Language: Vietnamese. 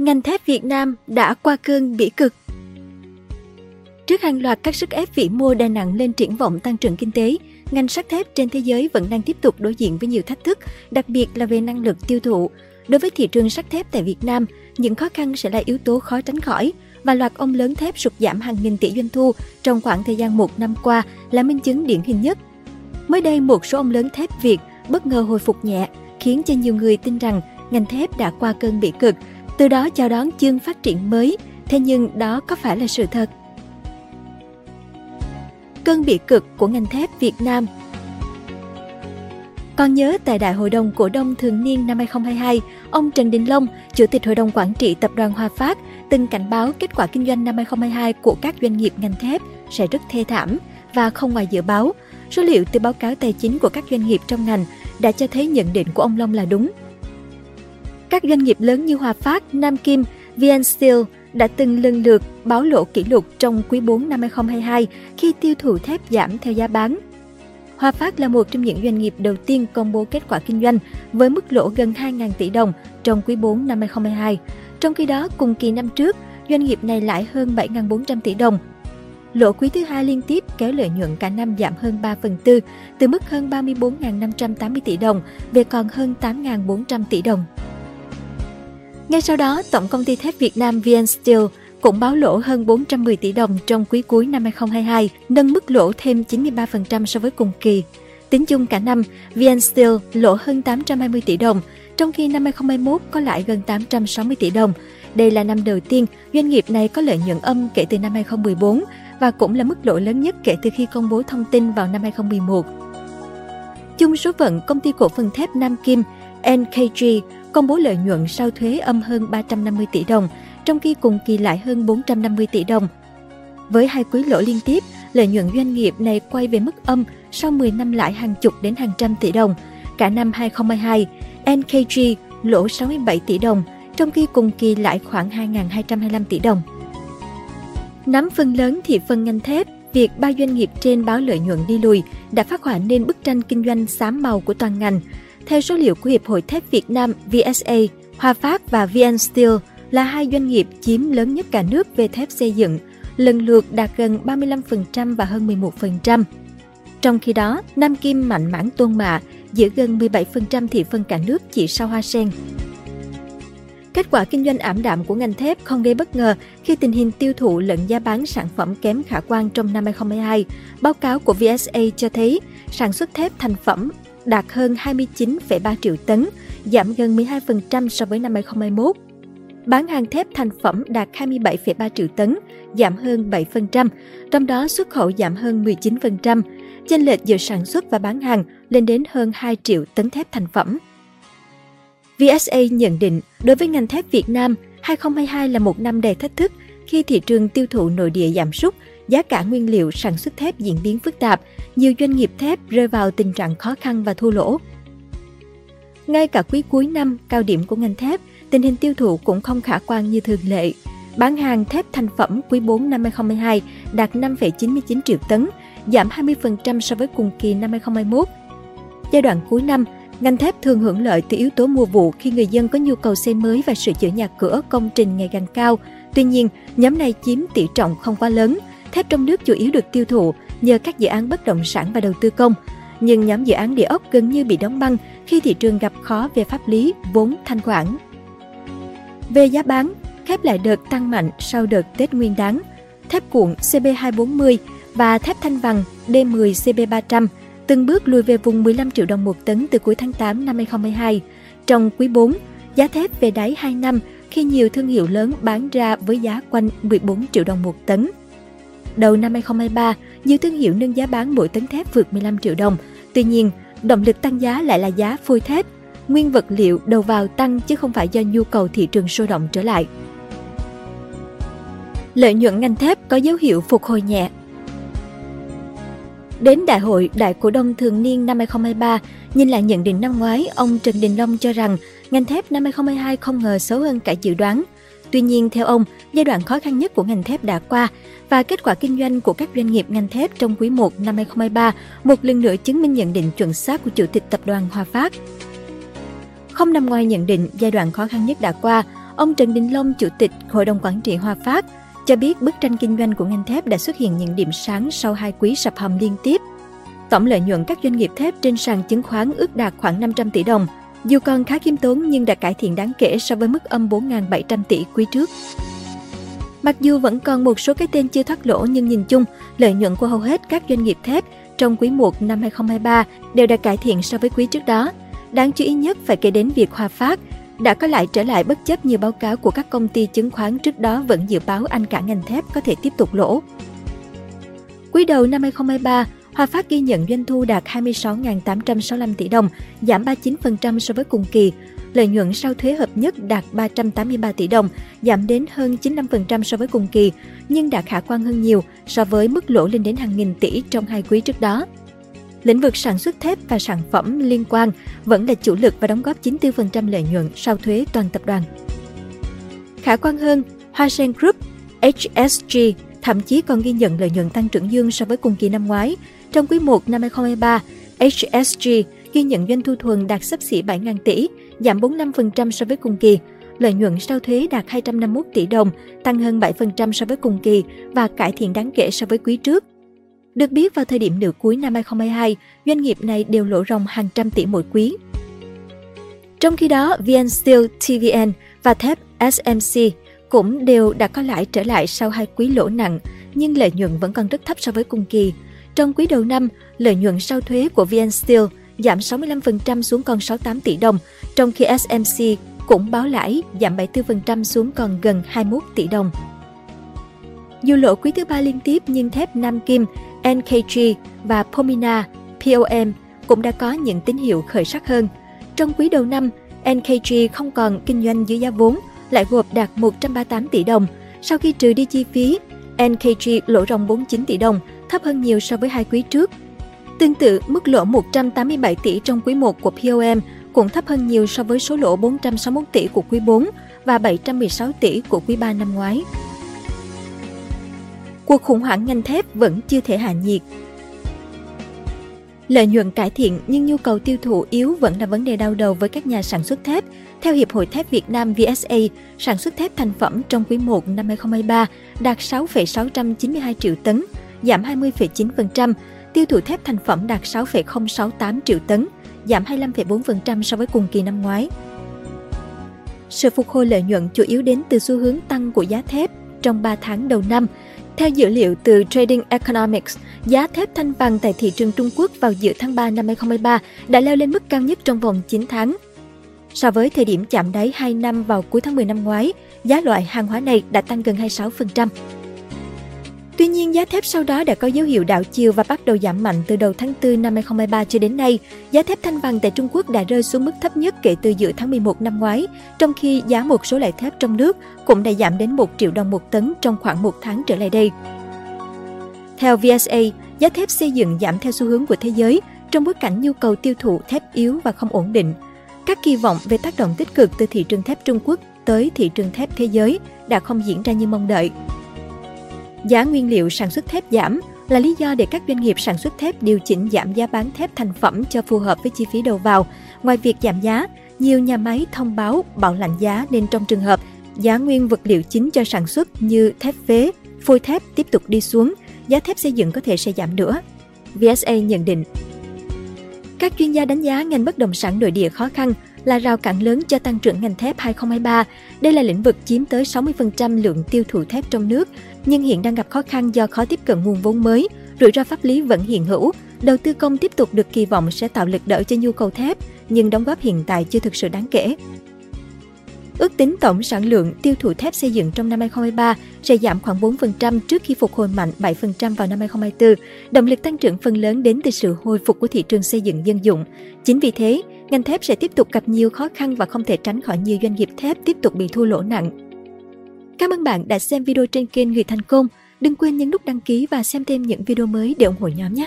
ngành thép Việt Nam đã qua cơn bỉ cực. Trước hàng loạt các sức ép vĩ mô đè nặng lên triển vọng tăng trưởng kinh tế, ngành sắt thép trên thế giới vẫn đang tiếp tục đối diện với nhiều thách thức, đặc biệt là về năng lực tiêu thụ. Đối với thị trường sắt thép tại Việt Nam, những khó khăn sẽ là yếu tố khó tránh khỏi và loạt ông lớn thép sụt giảm hàng nghìn tỷ doanh thu trong khoảng thời gian một năm qua là minh chứng điển hình nhất. Mới đây, một số ông lớn thép Việt bất ngờ hồi phục nhẹ, khiến cho nhiều người tin rằng ngành thép đã qua cơn bị cực, từ đó chào đón chương phát triển mới. Thế nhưng đó có phải là sự thật? Cơn bị cực của ngành thép Việt Nam còn nhớ tại Đại hội đồng cổ đông thường niên năm 2022, ông Trần Đình Long, Chủ tịch Hội đồng Quản trị Tập đoàn Hòa Phát, từng cảnh báo kết quả kinh doanh năm 2022 của các doanh nghiệp ngành thép sẽ rất thê thảm và không ngoài dự báo. Số liệu từ báo cáo tài chính của các doanh nghiệp trong ngành đã cho thấy nhận định của ông Long là đúng. Các doanh nghiệp lớn như Hòa Phát, Nam Kim, VN Steel đã từng lần lượt báo lỗ kỷ lục trong quý 4 năm 2022 khi tiêu thụ thép giảm theo giá bán. Hòa Phát là một trong những doanh nghiệp đầu tiên công bố kết quả kinh doanh với mức lỗ gần 2.000 tỷ đồng trong quý 4 năm 2022. Trong khi đó, cùng kỳ năm trước, doanh nghiệp này lãi hơn 7.400 tỷ đồng. Lỗ quý thứ hai liên tiếp kéo lợi nhuận cả năm giảm hơn 3 phần tư, từ mức hơn 34.580 tỷ đồng về còn hơn 8.400 tỷ đồng. Ngay sau đó, Tổng công ty thép Việt Nam VN Steel cũng báo lỗ hơn 410 tỷ đồng trong quý cuối năm 2022, nâng mức lỗ thêm 93% so với cùng kỳ. Tính chung cả năm, VN Steel lỗ hơn 820 tỷ đồng, trong khi năm 2021 có lãi gần 860 tỷ đồng. Đây là năm đầu tiên doanh nghiệp này có lợi nhuận âm kể từ năm 2014 và cũng là mức lỗ lớn nhất kể từ khi công bố thông tin vào năm 2011. Chung số phận công ty cổ phần thép Nam Kim NKG công bố lợi nhuận sau thuế âm hơn 350 tỷ đồng, trong khi cùng kỳ lãi hơn 450 tỷ đồng. Với hai quý lỗ liên tiếp, lợi nhuận doanh nghiệp này quay về mức âm sau 10 năm lãi hàng chục đến hàng trăm tỷ đồng. Cả năm 2022, NKG lỗ 67 tỷ đồng, trong khi cùng kỳ lãi khoảng 2.225 tỷ đồng. Nắm phần lớn thị phần ngành thép, việc ba doanh nghiệp trên báo lợi nhuận đi lùi đã phát họa nên bức tranh kinh doanh xám màu của toàn ngành. Theo số liệu của Hiệp hội Thép Việt Nam VSA, Hòa Phát và VN Steel là hai doanh nghiệp chiếm lớn nhất cả nước về thép xây dựng, lần lượt đạt gần 35% và hơn 11%. Trong khi đó, Nam Kim mạnh mẽ tôn mạ, giữ gần 17% thị phần cả nước chỉ sau Hoa Sen. Kết quả kinh doanh ảm đạm của ngành thép không gây bất ngờ khi tình hình tiêu thụ lẫn giá bán sản phẩm kém khả quan trong năm 2022. Báo cáo của VSA cho thấy sản xuất thép thành phẩm đạt hơn 29,3 triệu tấn, giảm gần 12% so với năm 2021. Bán hàng thép thành phẩm đạt 27,3 triệu tấn, giảm hơn 7%, trong đó xuất khẩu giảm hơn 19%. Chênh lệch giữa sản xuất và bán hàng lên đến hơn 2 triệu tấn thép thành phẩm. VSA nhận định đối với ngành thép Việt Nam, 2022 là một năm đầy thách thức khi thị trường tiêu thụ nội địa giảm sút, giá cả nguyên liệu sản xuất thép diễn biến phức tạp, nhiều doanh nghiệp thép rơi vào tình trạng khó khăn và thua lỗ. Ngay cả quý cuối năm, cao điểm của ngành thép, tình hình tiêu thụ cũng không khả quan như thường lệ. Bán hàng thép thành phẩm quý 4 năm 2022 đạt 5,99 triệu tấn, giảm 20% so với cùng kỳ năm 2021. Giai đoạn cuối năm, ngành thép thường hưởng lợi từ yếu tố mua vụ khi người dân có nhu cầu xây mới và sửa chữa nhà cửa, công trình ngày càng cao. Tuy nhiên, nhóm này chiếm tỷ trọng không quá lớn. Thép trong nước chủ yếu được tiêu thụ nhờ các dự án bất động sản và đầu tư công. Nhưng nhóm dự án địa ốc gần như bị đóng băng khi thị trường gặp khó về pháp lý, vốn, thanh khoản. Về giá bán, thép lại đợt tăng mạnh sau đợt Tết Nguyên đán. Thép cuộn CB240 và thép thanh vàng D10 CB300 từng bước lùi về vùng 15 triệu đồng một tấn từ cuối tháng 8 năm 2022. Trong quý 4, giá thép về đáy 2 năm khi nhiều thương hiệu lớn bán ra với giá quanh 14 triệu đồng một tấn. Đầu năm 2023, nhiều thương hiệu nâng giá bán mỗi tấn thép vượt 15 triệu đồng. Tuy nhiên, động lực tăng giá lại là giá phôi thép nguyên vật liệu đầu vào tăng chứ không phải do nhu cầu thị trường sôi động trở lại. Lợi nhuận ngành thép có dấu hiệu phục hồi nhẹ. Đến đại hội đại cổ đông thường niên năm 2023, nhìn lại nhận định năm ngoái, ông Trần Đình Long cho rằng ngành thép năm 2022 không ngờ xấu hơn cả dự đoán. Tuy nhiên, theo ông, giai đoạn khó khăn nhất của ngành thép đã qua và kết quả kinh doanh của các doanh nghiệp ngành thép trong quý 1 năm 2023 một lần nữa chứng minh nhận định chuẩn xác của Chủ tịch Tập đoàn Hòa Phát. Không nằm ngoài nhận định giai đoạn khó khăn nhất đã qua, ông Trần Đình Long, Chủ tịch Hội đồng Quản trị Hòa Phát, cho biết bức tranh kinh doanh của ngành thép đã xuất hiện những điểm sáng sau hai quý sập hầm liên tiếp. Tổng lợi nhuận các doanh nghiệp thép trên sàn chứng khoán ước đạt khoảng 500 tỷ đồng, dù còn khá khiêm tốn nhưng đã cải thiện đáng kể so với mức âm 4.700 tỷ quý trước. Mặc dù vẫn còn một số cái tên chưa thoát lỗ nhưng nhìn chung, lợi nhuận của hầu hết các doanh nghiệp thép trong quý 1 năm 2023 đều đã cải thiện so với quý trước đó. Đáng chú ý nhất phải kể đến việc Hòa Phát đã có lại trở lại bất chấp nhiều báo cáo của các công ty chứng khoán trước đó vẫn dự báo anh cả ngành thép có thể tiếp tục lỗ. Quý đầu năm 2023, Hòa Phát ghi nhận doanh thu đạt 26.865 tỷ đồng, giảm 39% so với cùng kỳ. Lợi nhuận sau thuế hợp nhất đạt 383 tỷ đồng, giảm đến hơn 95% so với cùng kỳ, nhưng đã khả quan hơn nhiều so với mức lỗ lên đến hàng nghìn tỷ trong hai quý trước đó. Lĩnh vực sản xuất thép và sản phẩm liên quan vẫn là chủ lực và đóng góp 94% lợi nhuận sau thuế toàn tập đoàn. Khả quan hơn, Hoa Sen Group, HSG thậm chí còn ghi nhận lợi nhuận tăng trưởng dương so với cùng kỳ năm ngoái. Trong quý 1 năm 2023, HSG ghi nhận doanh thu thuần đạt sấp xỉ 7.000 tỷ, giảm 45% so với cùng kỳ. Lợi nhuận sau thuế đạt 251 tỷ đồng, tăng hơn 7% so với cùng kỳ và cải thiện đáng kể so với quý trước. Được biết vào thời điểm nửa cuối năm 2022, doanh nghiệp này đều lỗ ròng hàng trăm tỷ mỗi quý. Trong khi đó, VN Steel TVN và thép SMC cũng đều đã có lãi trở lại sau hai quý lỗ nặng, nhưng lợi nhuận vẫn còn rất thấp so với cùng kỳ. Trong quý đầu năm, lợi nhuận sau thuế của VN Steel giảm 65% xuống còn 68 tỷ đồng, trong khi SMC cũng báo lãi giảm 74% xuống còn gần 21 tỷ đồng. Dù lỗ quý thứ ba liên tiếp nhưng thép Nam Kim, NKG và Pomina, POM cũng đã có những tín hiệu khởi sắc hơn. Trong quý đầu năm, NKG không còn kinh doanh dưới giá vốn, lại gộp đạt 138 tỷ đồng. Sau khi trừ đi chi phí, NKG lỗ ròng 49 tỷ đồng, thấp hơn nhiều so với hai quý trước. Tương tự, mức lỗ 187 tỷ trong quý 1 của POM cũng thấp hơn nhiều so với số lỗ 461 tỷ của quý 4 và 716 tỷ của quý 3 năm ngoái. Cuộc khủng hoảng ngành thép vẫn chưa thể hạ nhiệt. Lợi nhuận cải thiện nhưng nhu cầu tiêu thụ yếu vẫn là vấn đề đau đầu với các nhà sản xuất thép. Theo Hiệp hội Thép Việt Nam VSA, sản xuất thép thành phẩm trong quý 1 năm 2023 đạt 6,692 triệu tấn, giảm 20,9%, tiêu thụ thép thành phẩm đạt 6,068 triệu tấn, giảm 25,4% so với cùng kỳ năm ngoái. Sự phục hồi lợi nhuận chủ yếu đến từ xu hướng tăng của giá thép trong 3 tháng đầu năm. Theo dữ liệu từ Trading Economics, giá thép thanh vàng tại thị trường Trung Quốc vào giữa tháng 3 năm 2023 đã leo lên mức cao nhất trong vòng 9 tháng. So với thời điểm chạm đáy 2 năm vào cuối tháng 10 năm ngoái, giá loại hàng hóa này đã tăng gần 26%. Tuy nhiên, giá thép sau đó đã có dấu hiệu đảo chiều và bắt đầu giảm mạnh từ đầu tháng 4 năm 2023 cho đến nay. Giá thép thanh vàng tại Trung Quốc đã rơi xuống mức thấp nhất kể từ giữa tháng 11 năm ngoái, trong khi giá một số loại thép trong nước cũng đã giảm đến 1 triệu đồng một tấn trong khoảng một tháng trở lại đây. Theo VSA, giá thép xây dựng giảm theo xu hướng của thế giới trong bối cảnh nhu cầu tiêu thụ thép yếu và không ổn định. Các kỳ vọng về tác động tích cực từ thị trường thép Trung Quốc tới thị trường thép thế giới đã không diễn ra như mong đợi. Giá nguyên liệu sản xuất thép giảm là lý do để các doanh nghiệp sản xuất thép điều chỉnh giảm giá bán thép thành phẩm cho phù hợp với chi phí đầu vào. Ngoài việc giảm giá, nhiều nhà máy thông báo bảo lãnh giá nên trong trường hợp giá nguyên vật liệu chính cho sản xuất như thép phế, phôi thép tiếp tục đi xuống, giá thép xây dựng có thể sẽ giảm nữa. VSA nhận định. Các chuyên gia đánh giá ngành bất động sản nội địa khó khăn là rào cản lớn cho tăng trưởng ngành thép 2023. Đây là lĩnh vực chiếm tới 60% lượng tiêu thụ thép trong nước, nhưng hiện đang gặp khó khăn do khó tiếp cận nguồn vốn mới, rủi ro pháp lý vẫn hiện hữu. Đầu tư công tiếp tục được kỳ vọng sẽ tạo lực đỡ cho nhu cầu thép, nhưng đóng góp hiện tại chưa thực sự đáng kể. Ước tính tổng sản lượng tiêu thụ thép xây dựng trong năm 2023 sẽ giảm khoảng 4% trước khi phục hồi mạnh 7% vào năm 2024. Động lực tăng trưởng phần lớn đến từ sự hồi phục của thị trường xây dựng dân dụng. Chính vì thế, ngành thép sẽ tiếp tục gặp nhiều khó khăn và không thể tránh khỏi nhiều doanh nghiệp thép tiếp tục bị thua lỗ nặng. Cảm ơn bạn đã xem video trên kênh Người Thành Công. Đừng quên nhấn nút đăng ký và xem thêm những video mới để ủng hộ nhóm nhé!